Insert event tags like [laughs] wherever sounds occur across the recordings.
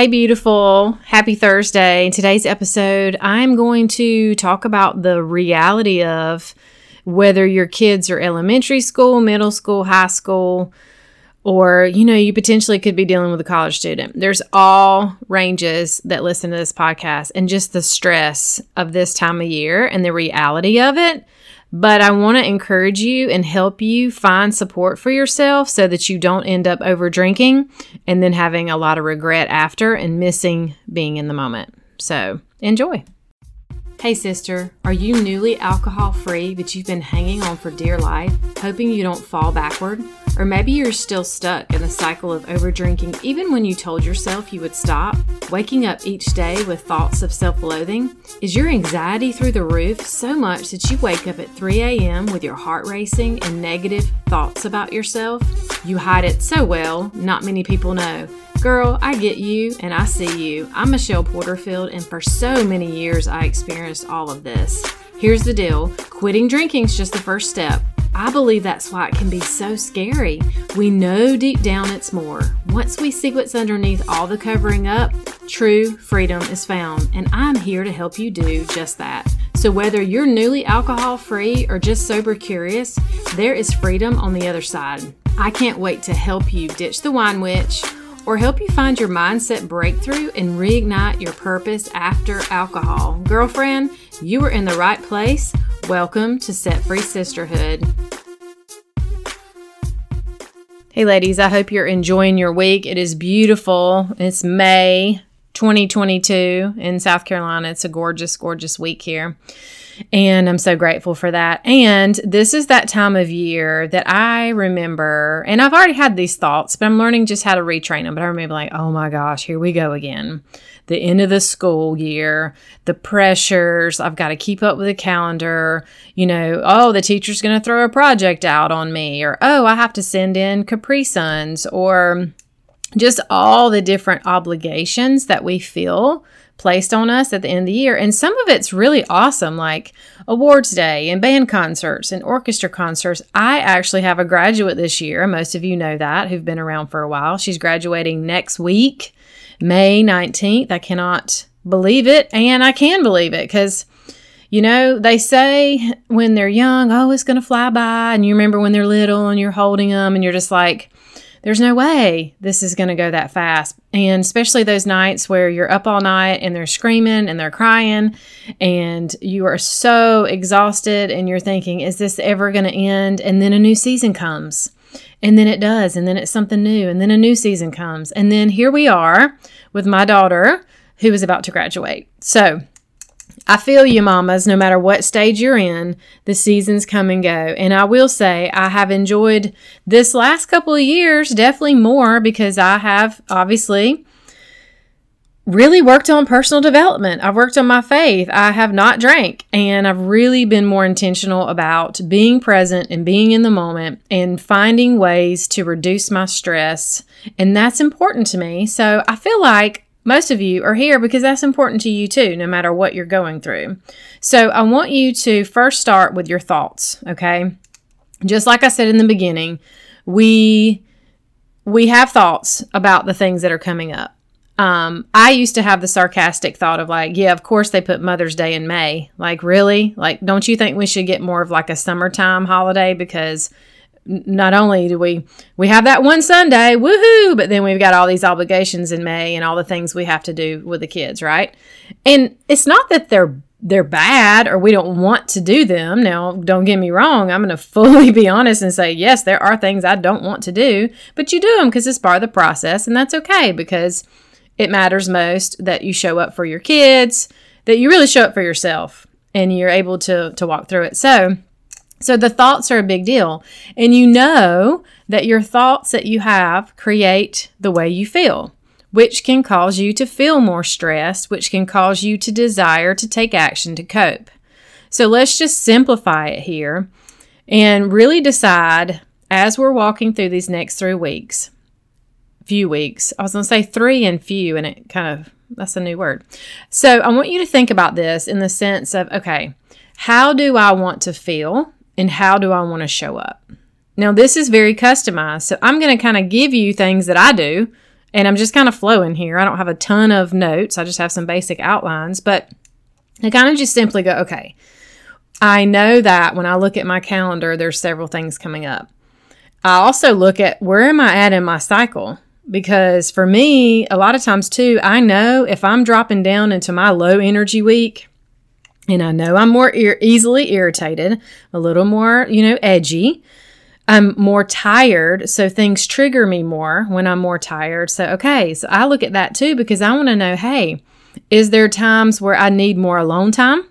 Hey, beautiful. Happy Thursday. In today's episode, I'm going to talk about the reality of whether your kids are elementary school, middle school, high school, or you know, you potentially could be dealing with a college student. There's all ranges that listen to this podcast and just the stress of this time of year and the reality of it but I want to encourage you and help you find support for yourself so that you don't end up over drinking and then having a lot of regret after and missing being in the moment. So enjoy. Hey, sister, are you newly alcohol free, but you've been hanging on for dear life, hoping you don't fall backward? Or maybe you're still stuck in the cycle of overdrinking even when you told yourself you would stop, waking up each day with thoughts of self loathing? Is your anxiety through the roof so much that you wake up at 3 a.m. with your heart racing and negative thoughts about yourself? You hide it so well, not many people know. Girl, I get you and I see you. I'm Michelle Porterfield, and for so many years I experienced all of this. Here's the deal quitting drinking is just the first step. I believe that's why it can be so scary. We know deep down it's more. Once we see what's underneath all the covering up, true freedom is found, and I'm here to help you do just that. So, whether you're newly alcohol free or just sober curious, there is freedom on the other side. I can't wait to help you ditch the wine witch or help you find your mindset breakthrough and reignite your purpose after alcohol. Girlfriend, you are in the right place. Welcome to Set Free Sisterhood. Hey, ladies, I hope you're enjoying your week. It is beautiful. It's May 2022 in South Carolina. It's a gorgeous, gorgeous week here. And I'm so grateful for that. And this is that time of year that I remember, and I've already had these thoughts, but I'm learning just how to retrain them. But I remember, like, oh my gosh, here we go again. The end of the school year, the pressures, I've got to keep up with the calendar. You know, oh, the teacher's going to throw a project out on me, or oh, I have to send in Capri Suns, or just all the different obligations that we feel placed on us at the end of the year. And some of it's really awesome, like awards day and band concerts and orchestra concerts. I actually have a graduate this year. Most of you know that who've been around for a while. She's graduating next week, May 19th. I cannot believe it. And I can believe it because. You know, they say when they're young, oh, it's going to fly by. And you remember when they're little and you're holding them and you're just like, there's no way this is going to go that fast. And especially those nights where you're up all night and they're screaming and they're crying and you are so exhausted and you're thinking, is this ever going to end? And then a new season comes. And then it does. And then it's something new. And then a new season comes. And then here we are with my daughter who is about to graduate. So, I feel you, mamas, no matter what stage you're in, the seasons come and go. And I will say, I have enjoyed this last couple of years definitely more because I have obviously really worked on personal development. I've worked on my faith. I have not drank and I've really been more intentional about being present and being in the moment and finding ways to reduce my stress. And that's important to me. So I feel like most of you are here because that's important to you too, no matter what you're going through. So I want you to first start with your thoughts, okay? Just like I said in the beginning, we we have thoughts about the things that are coming up. Um, I used to have the sarcastic thought of like, yeah, of course they put Mother's Day in May. Like, really? Like, don't you think we should get more of like a summertime holiday because not only do we we have that one Sunday, woohoo, but then we've got all these obligations in May and all the things we have to do with the kids, right? And it's not that they're they're bad or we don't want to do them. Now, don't get me wrong, I'm going [laughs] to fully be honest and say, yes, there are things I don't want to do, but you do them because it's part of the process and that's okay because it matters most that you show up for your kids, that you really show up for yourself and you're able to to walk through it. So, so the thoughts are a big deal. And you know that your thoughts that you have create the way you feel, which can cause you to feel more stressed, which can cause you to desire to take action to cope. So let's just simplify it here and really decide as we're walking through these next three weeks, few weeks. I was going to say three and few, and it kind of that's a new word. So I want you to think about this in the sense of okay, how do I want to feel? And how do I want to show up? Now, this is very customized. So I'm going to kind of give you things that I do And I'm just kind of flowing here. I don't have a ton of notes, I just have some basic outlines, but I kind of just simply go, okay, I know that when I look at my calendar, there's several things coming up. I also look at where am I at in my cycle? Because for me, a lot of times too, I know if I'm dropping down into my low energy week, and I know I'm more ir- easily irritated, a little more, you know, edgy. I'm more tired, so things trigger me more when I'm more tired. So, okay, so I look at that too because I want to know hey, is there times where I need more alone time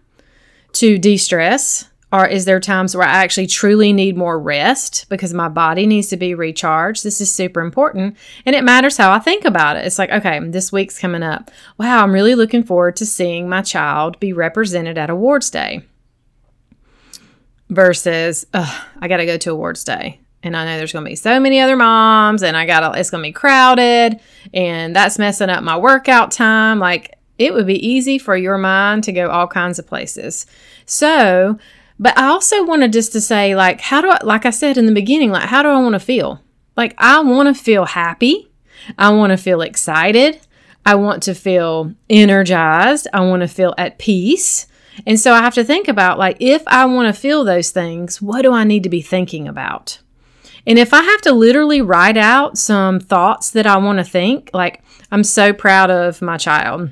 to de stress? Or is there times where I actually truly need more rest because my body needs to be recharged? This is super important. And it matters how I think about it. It's like, okay, this week's coming up. Wow, I'm really looking forward to seeing my child be represented at Awards Day versus, I got to go to Awards Day. And I know there's going to be so many other moms and I got to, it's going to be crowded and that's messing up my workout time. Like, it would be easy for your mind to go all kinds of places. So, but I also wanted just to say, like, how do I, like I said in the beginning, like, how do I want to feel? Like, I want to feel happy. I want to feel excited. I want to feel energized. I want to feel at peace. And so I have to think about, like, if I want to feel those things, what do I need to be thinking about? And if I have to literally write out some thoughts that I want to think, like, I'm so proud of my child.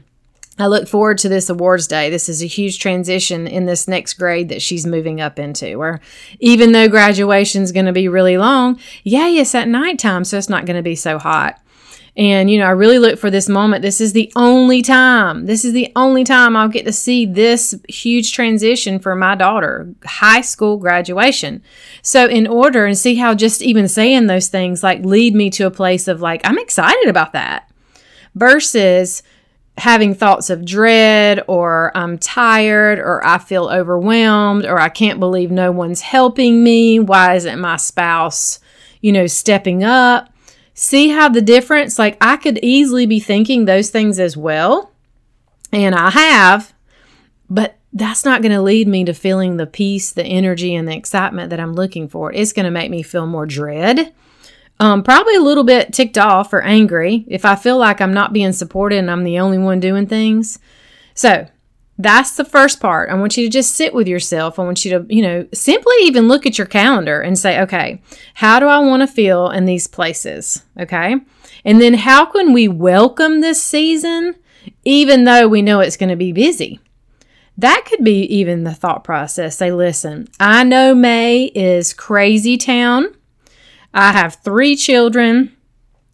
I look forward to this awards day. This is a huge transition in this next grade that she's moving up into, where even though graduation is going to be really long, yeah, it's at nighttime, so it's not going to be so hot. And, you know, I really look for this moment. This is the only time, this is the only time I'll get to see this huge transition for my daughter, high school graduation. So, in order and see how just even saying those things like lead me to a place of like, I'm excited about that versus, having thoughts of dread or I'm tired or I feel overwhelmed or I can't believe no one's helping me. Why isn't my spouse, you know, stepping up? See how the difference, like I could easily be thinking those things as well. And I have, but that's not going to lead me to feeling the peace, the energy, and the excitement that I'm looking for. It's going to make me feel more dread um, probably a little bit ticked off or angry if I feel like I'm not being supported and I'm the only one doing things. So that's the first part. I want you to just sit with yourself. I want you to, you know, simply even look at your calendar and say, okay, how do I want to feel in these places? Okay. And then how can we welcome this season even though we know it's going to be busy? That could be even the thought process. Say, listen, I know May is crazy town. I have three children,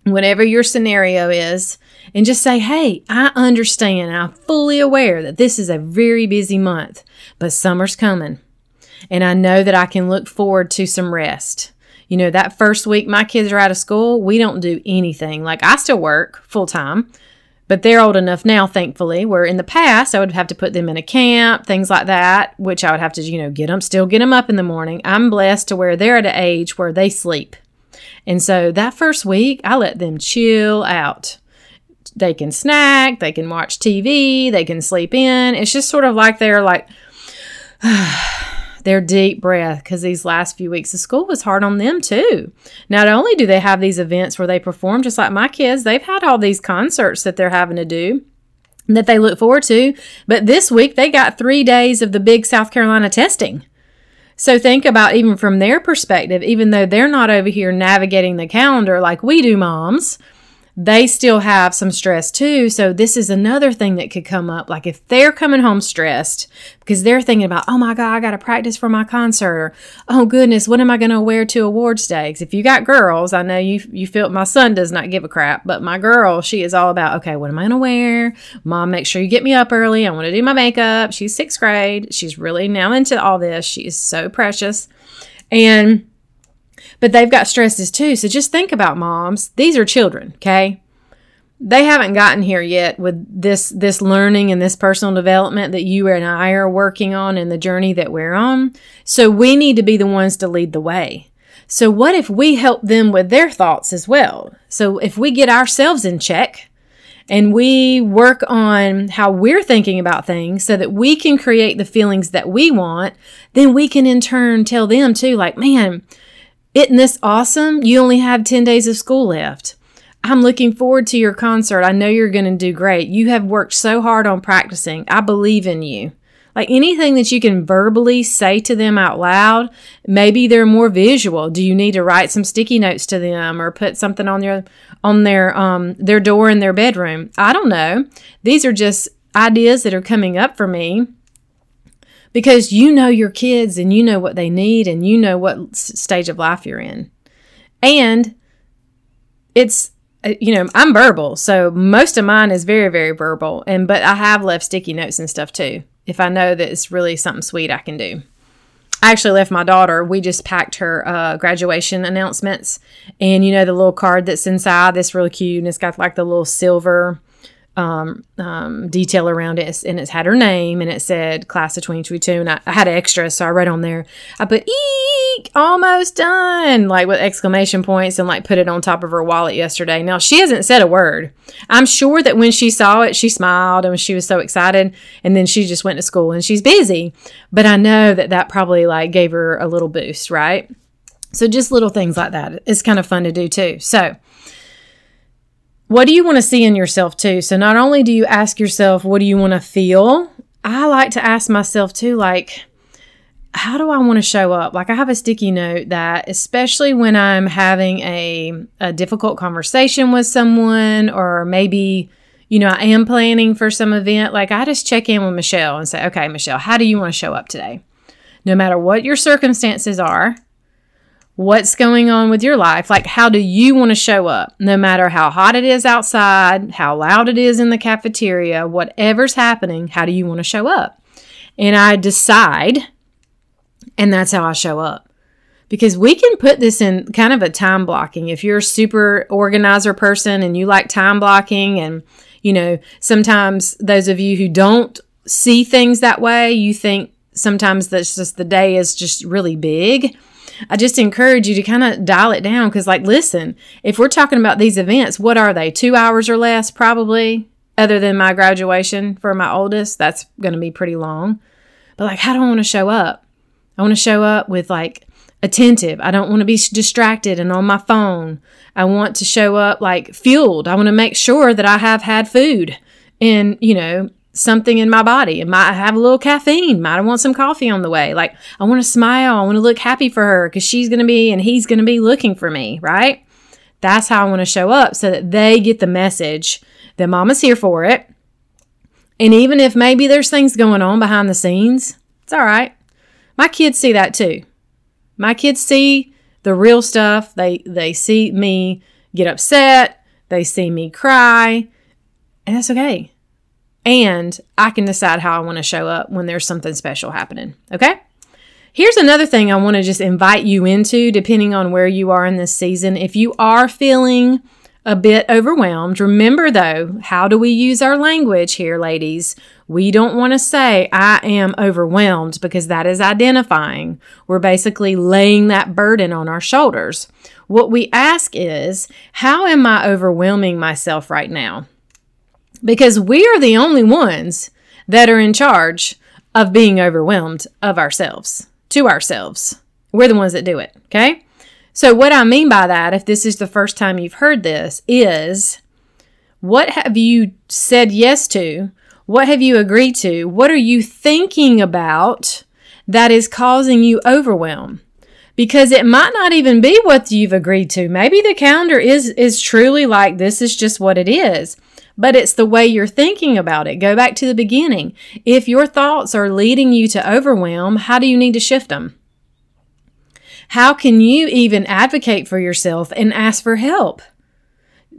whatever your scenario is, and just say, hey, I understand. I'm fully aware that this is a very busy month, but summer's coming. And I know that I can look forward to some rest. You know, that first week my kids are out of school, we don't do anything. Like I still work full time, but they're old enough now, thankfully, where in the past I would have to put them in a camp, things like that, which I would have to, you know, get them, still get them up in the morning. I'm blessed to where they're at an age where they sleep. And so that first week, I let them chill out. They can snack, they can watch TV, they can sleep in. It's just sort of like they're like, [sighs] their deep breath because these last few weeks of school was hard on them too. Not only do they have these events where they perform, just like my kids, they've had all these concerts that they're having to do that they look forward to. But this week they got three days of the big South Carolina testing. So think about even from their perspective, even though they're not over here navigating the calendar like we do, moms, they still have some stress too. So this is another thing that could come up. Like if they're coming home stressed because they're thinking about, oh my God, I got to practice for my concert or, oh goodness, what am I going to wear to awards day? Because if you got girls, I know you, you feel my son does not give a crap, but my girl, she is all about, okay, what am I going to wear? Mom, make sure you get me up early. I want to do my makeup. She's sixth grade. She's really now into all this. She is so precious. And, but they've got stresses too. So just think about moms. These are children, okay? They haven't gotten here yet with this this learning and this personal development that you and I are working on and the journey that we're on. So we need to be the ones to lead the way. So what if we help them with their thoughts as well? So if we get ourselves in check, and we work on how we're thinking about things so that we can create the feelings that we want, then we can in turn tell them too, like, man, isn't this awesome? You only have 10 days of school left. I'm looking forward to your concert. I know you're going to do great. You have worked so hard on practicing. I believe in you. Like anything that you can verbally say to them out loud, maybe they're more visual. Do you need to write some sticky notes to them or put something on their on their um their door in their bedroom? I don't know. These are just ideas that are coming up for me because you know your kids and you know what they need and you know what stage of life you're in. And it's uh, you know, I'm verbal, so most of mine is very very verbal and but I have left sticky notes and stuff too if I know that it's really something sweet I can do. I actually left my daughter. We just packed her uh, graduation announcements, and you know the little card that's inside. That's really cute, and it's got like the little silver um, um, detail around it, and it's had her name, and it said class of 2022. And I, I had extra, so I wrote on there. I put eek, almost done, like with exclamation points, and like put it on top of her wallet yesterday. Now she hasn't said a word. I'm sure that when she saw it, she smiled and she was so excited, and then she just went to school and she's busy. But I know that that probably like gave her a little boost, right? So just little things like that. It's kind of fun to do too. So what do you want to see in yourself too? So not only do you ask yourself, what do you want to feel? I like to ask myself too, like, how do I want to show up? Like I have a sticky note that especially when I'm having a, a difficult conversation with someone or maybe, you know, I am planning for some event, like I just check in with Michelle and say, okay, Michelle, how do you want to show up today? No matter what your circumstances are, what's going on with your life. Like, how do you want to show up? No matter how hot it is outside, how loud it is in the cafeteria, whatever's happening, how do you want to show up? And I decide, and that's how I show up. Because we can put this in kind of a time blocking. If you're a super organizer person and you like time blocking, and you know, sometimes those of you who don't see things that way, you think sometimes that's just the day is just really big I just encourage you to kind of dial it down because, like, listen, if we're talking about these events, what are they? Two hours or less, probably, other than my graduation for my oldest. That's going to be pretty long. But, like, how do I want to show up? I want to show up with, like, attentive. I don't want to be distracted and on my phone. I want to show up, like, fueled. I want to make sure that I have had food and, you know, something in my body. It might have a little caffeine. Might want some coffee on the way. Like I want to smile. I want to look happy for her because she's going to be and he's going to be looking for me, right? That's how I want to show up so that they get the message that mama's here for it. And even if maybe there's things going on behind the scenes, it's all right. My kids see that too. My kids see the real stuff. They they see me get upset, they see me cry, and that's okay and I can decide how I want to show up when there's something special happening. Okay? Here's another thing I want to just invite you into, depending on where you are in this season. If you are feeling a bit overwhelmed, remember though, how do we use our language here, ladies? We don't want to say, I am overwhelmed, because that is identifying. We're basically laying that burden on our shoulders. What we ask is, How am I overwhelming myself right now? Because we are the only ones that are in charge of being overwhelmed of ourselves, to ourselves. We're the ones that do it, okay? So, what I mean by that, if this is the first time you've heard this, is what have you said yes to? What have you agreed to? What are you thinking about that is causing you overwhelm? Because it might not even be what you've agreed to. Maybe the calendar is is truly like this is just what it is but it's the way you're thinking about it. Go back to the beginning. If your thoughts are leading you to overwhelm, how do you need to shift them? How can you even advocate for yourself and ask for help?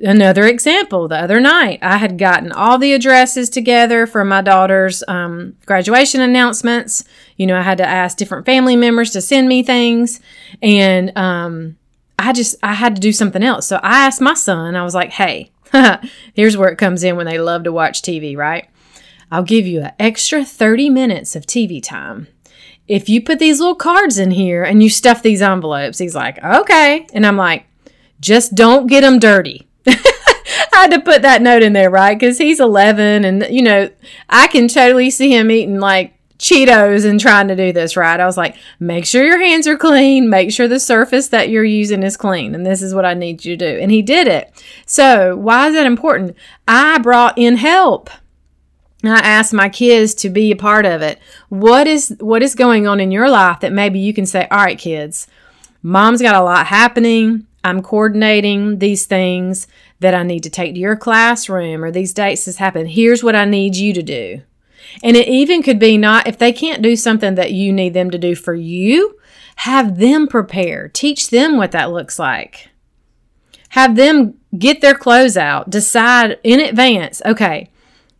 Another example, the other night, I had gotten all the addresses together for my daughter's um, graduation announcements. You know, I had to ask different family members to send me things. And um, I just, I had to do something else. So I asked my son, I was like, hey, [laughs] Here's where it comes in when they love to watch TV, right? I'll give you an extra 30 minutes of TV time. If you put these little cards in here and you stuff these envelopes, he's like, okay. And I'm like, just don't get them dirty. [laughs] I had to put that note in there, right? Because he's 11 and, you know, I can totally see him eating like Cheetos and trying to do this, right? I was like, make sure your hands are clean, make sure the surface that you're using is clean, and this is what I need you to do. And he did it. So, why is that important? I brought in help. I asked my kids to be a part of it. What is what is going on in your life that maybe you can say, "All right, kids, mom's got a lot happening. I'm coordinating these things that I need to take to your classroom or these dates has happened. Here's what I need you to do." And it even could be not if they can't do something that you need them to do for you, have them prepare. Teach them what that looks like. Have them get their clothes out. Decide in advance, okay,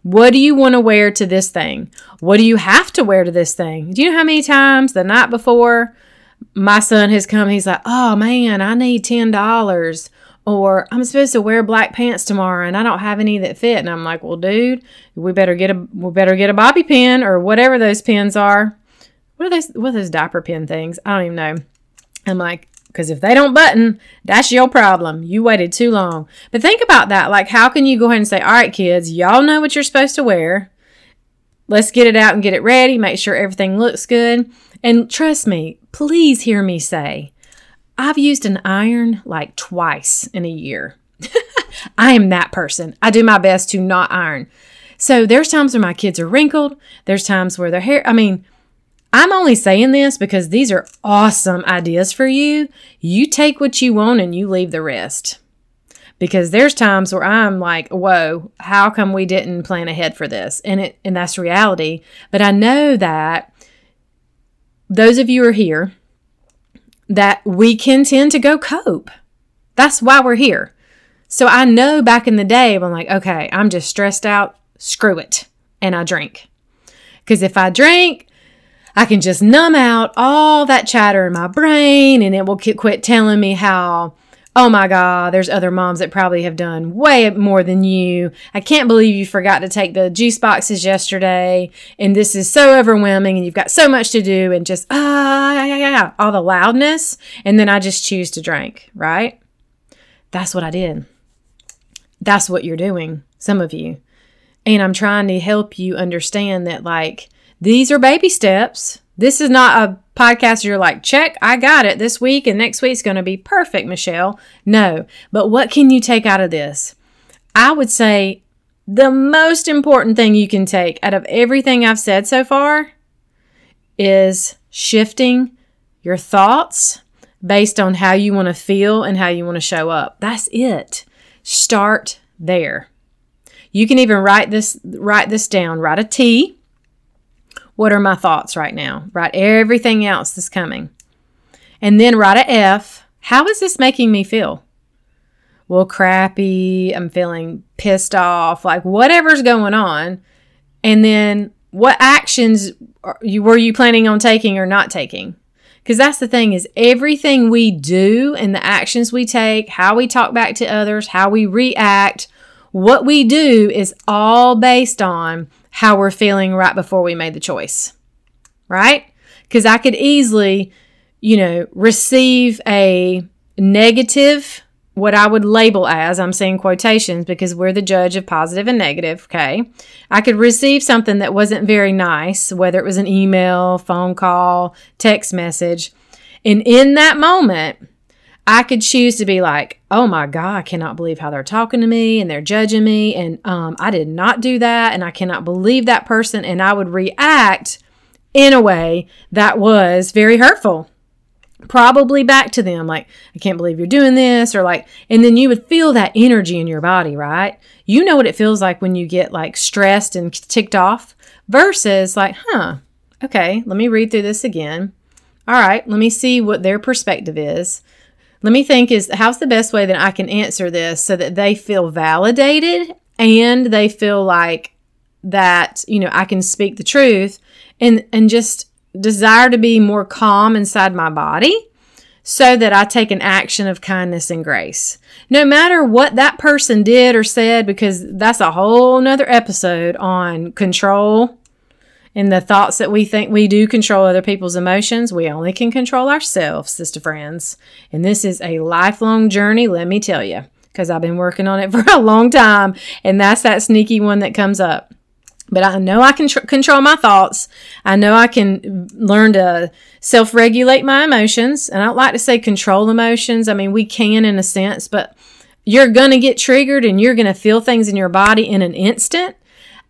what do you want to wear to this thing? What do you have to wear to this thing? Do you know how many times the night before my son has come, he's like, oh man, I need $10 or I'm supposed to wear black pants tomorrow and I don't have any that fit. And I'm like, well, dude, we better get a we better get a bobby pin or whatever those pins are. What are those? What are those diaper pin things? I don't even know. I'm like, because if they don't button, that's your problem. You waited too long. But think about that. Like, how can you go ahead and say, all right, kids, y'all know what you're supposed to wear. Let's get it out and get it ready. Make sure everything looks good. And trust me, please hear me say, I've used an iron like twice in a year. [laughs] I am that person. I do my best to not iron. So there's times where my kids are wrinkled. There's times where their hair, I mean, I'm only saying this because these are awesome ideas for you. You take what you want and you leave the rest. Because there's times where I'm like, whoa, how come we didn't plan ahead for this? And it and that's reality. But I know that those of you are here that we can tend to go cope. That's why we're here. So I know back in the day, I'm like, okay, I'm just stressed out, screw it. And I drink. Because if I drink, I can just numb out all that chatter in my brain and it will quit telling me how oh my God, there's other moms that probably have done way more than you. I can't believe you forgot to take the juice boxes yesterday. And this is so overwhelming and you've got so much to do and just, ah, yeah, yeah, yeah, all the loudness. And then I just choose to drink, right? That's what I did. That's what you're doing, some of you. And I'm trying to help you understand that, like, these are baby steps. This is not a podcast you're like, check, I got it this week, and next week's going to be perfect, Michelle. No, but what can you take out of this? I would say the most important thing you can take out of everything I've said so far is shifting your thoughts based on how you want to feel and how you want to show up. That's it. Start there. You can even write this write this down. Write a T what are my thoughts right now? Write everything else that's coming. And then write a F. How is this making me feel? Well, crappy. I'm feeling pissed off. Like whatever's going on. And then what actions you, were you planning on taking or not taking? Because that's the thing is everything we do and the actions we take, how we talk back to others, how we react, what we do is all based on how we're feeling right before we made the choice, right? Because I could easily, you know, receive a negative, what I would label as, I'm saying quotations because we're the judge of positive and negative, okay? I could receive something that wasn't very nice, whether it was an email, phone call, text message. And in that moment, I could choose to be like, oh my God, I cannot believe how they're talking to me and they're judging me. And um, I did not do that. And I cannot believe that person. And I would react in a way that was very hurtful. Probably back to them, like, I can't believe you're doing this, or like, and then you would feel that energy in your body, right? You know what it feels like when you get like stressed and ticked off versus like, huh, okay, let me read through this again. All right, let me see what their perspective is let me think is how's the best way that I can answer this so that they feel validated and they feel like that, you know, I can speak the truth and and just desire to be more calm inside my body so that I take an action of kindness and grace. No matter what that person did or said, because that's a whole nother episode on control in the thoughts that we think we do control other people's emotions, we only can control ourselves, sister friends. And this is a lifelong journey, let me tell you, because I've been working on it [laughs] for a long time. And that's that sneaky one that comes up. But I know I can tr- control my thoughts. I know I can learn to self regulate my emotions. And I don't like to say control emotions. I mean, we can in a sense, but you're going to get triggered and you're going to feel things in your body in an instant.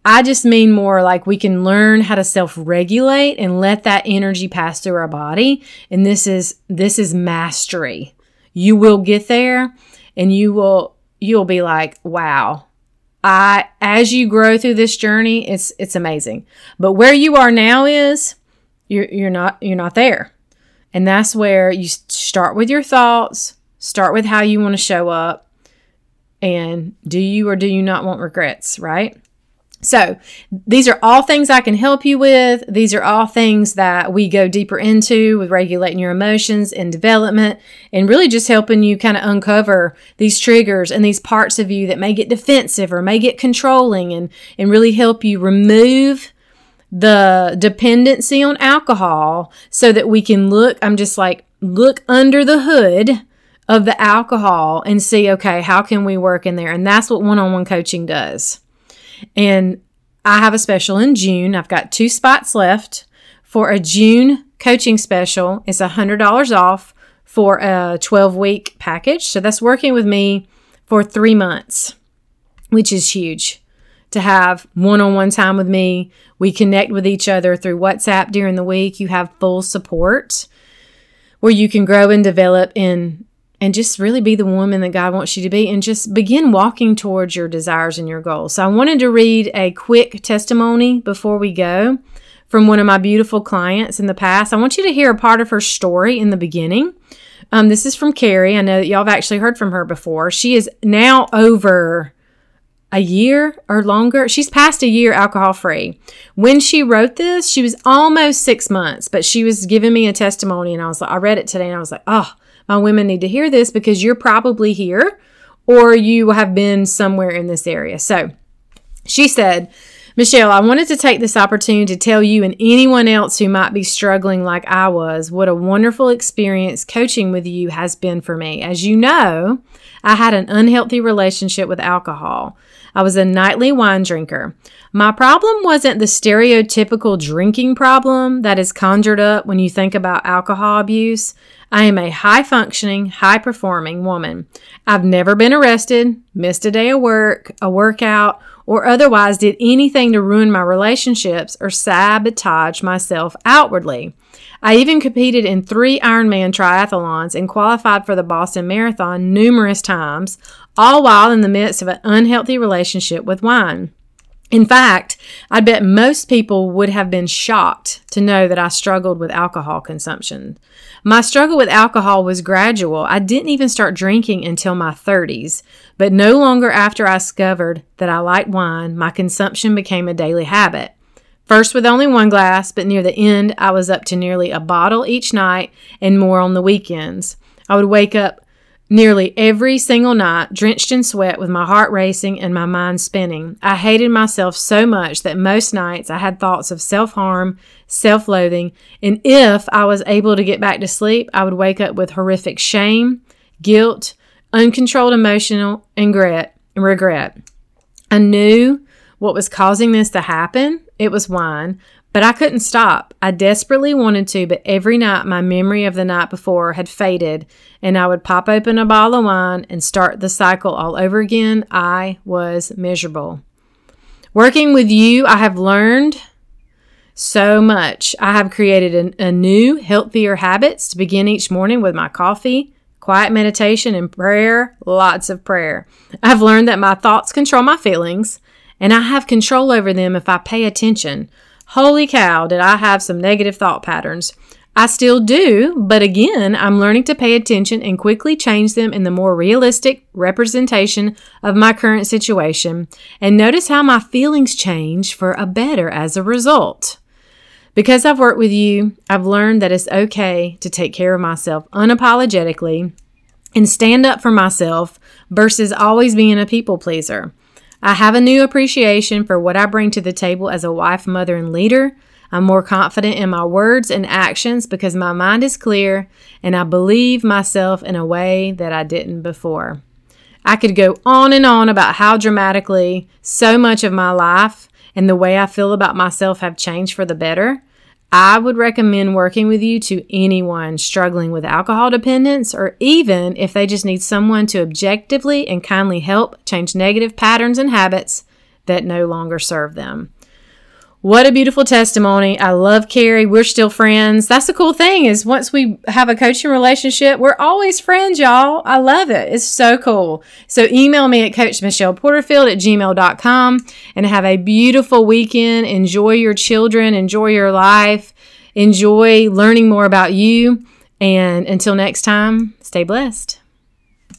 I just mean more like we can learn how to self-regulate and let that energy pass through our body. And this is this is mastery. You will get there and you will you'll be like, "Wow. I as you grow through this journey, it's it's amazing." But where you are now is you're you're not you're not there. And that's where you start with your thoughts, start with how you want to show up, and do you or do you not want regrets, right? So, these are all things I can help you with. These are all things that we go deeper into with regulating your emotions and development and really just helping you kind of uncover these triggers and these parts of you that may get defensive or may get controlling and, and really help you remove the dependency on alcohol so that we can look, I'm just like, look under the hood of the alcohol and see, okay, how can we work in there? And that's what one on one coaching does. And I have a special in June. I've got two spots left for a June coaching special. It's $100 off for a 12 week package. So that's working with me for three months, which is huge to have one on one time with me. We connect with each other through WhatsApp during the week. You have full support where you can grow and develop in and just really be the woman that God wants you to be and just begin walking towards your desires and your goals. So I wanted to read a quick testimony before we go from one of my beautiful clients in the past. I want you to hear a part of her story in the beginning. Um, this is from Carrie. I know that y'all have actually heard from her before. She is now over a year or longer. She's past a year alcohol free. When she wrote this, she was almost six months, but she was giving me a testimony, and I was like, I read it today, and I was like, oh, my women need to hear this because you're probably here or you have been somewhere in this area. So she said, Michelle, I wanted to take this opportunity to tell you and anyone else who might be struggling like I was what a wonderful experience coaching with you has been for me. As you know, I had an unhealthy relationship with alcohol. I was a nightly wine drinker. My problem wasn't the stereotypical drinking problem that is conjured up when you think about alcohol abuse. I am a high functioning, high performing woman. I've never been arrested, missed a day of work, a workout, or otherwise did anything to ruin my relationships or sabotage myself outwardly. I even competed in three Ironman triathlons and qualified for the Boston Marathon numerous times, all while in the midst of an unhealthy relationship with wine. In fact, I bet most people would have been shocked to know that I struggled with alcohol consumption. My struggle with alcohol was gradual. I didn't even start drinking until my 30s, but no longer after I discovered that I liked wine, my consumption became a daily habit. First with only one glass, but near the end, I was up to nearly a bottle each night and more on the weekends. I would wake up nearly every single night, drenched in sweat with my heart racing and my mind spinning. I hated myself so much that most nights I had thoughts of self harm, self loathing, and if I was able to get back to sleep, I would wake up with horrific shame, guilt, uncontrolled emotional and regret. regret. I knew what was causing this to happen. It was wine, but I couldn't stop. I desperately wanted to, but every night my memory of the night before had faded, and I would pop open a bottle of wine and start the cycle all over again. I was miserable. Working with you, I have learned so much. I have created a, a new, healthier habits to begin each morning with my coffee, quiet meditation, and prayer. Lots of prayer. I've learned that my thoughts control my feelings, and I have control over them if I pay attention. Holy cow, did I have some negative thought patterns. I still do, but again, I'm learning to pay attention and quickly change them in the more realistic representation of my current situation and notice how my feelings change for a better as a result. Because I've worked with you, I've learned that it's okay to take care of myself unapologetically and stand up for myself versus always being a people pleaser. I have a new appreciation for what I bring to the table as a wife, mother, and leader. I'm more confident in my words and actions because my mind is clear and I believe myself in a way that I didn't before. I could go on and on about how dramatically so much of my life and the way I feel about myself have changed for the better, I would recommend working with you to anyone struggling with alcohol dependence, or even if they just need someone to objectively and kindly help change negative patterns and habits that no longer serve them. What a beautiful testimony. I love Carrie. We're still friends. That's the cool thing is once we have a coaching relationship, we're always friends, y'all. I love it. It's so cool. So email me at coachmichelleporterfield at gmail.com and have a beautiful weekend. Enjoy your children. Enjoy your life. Enjoy learning more about you. And until next time, stay blessed.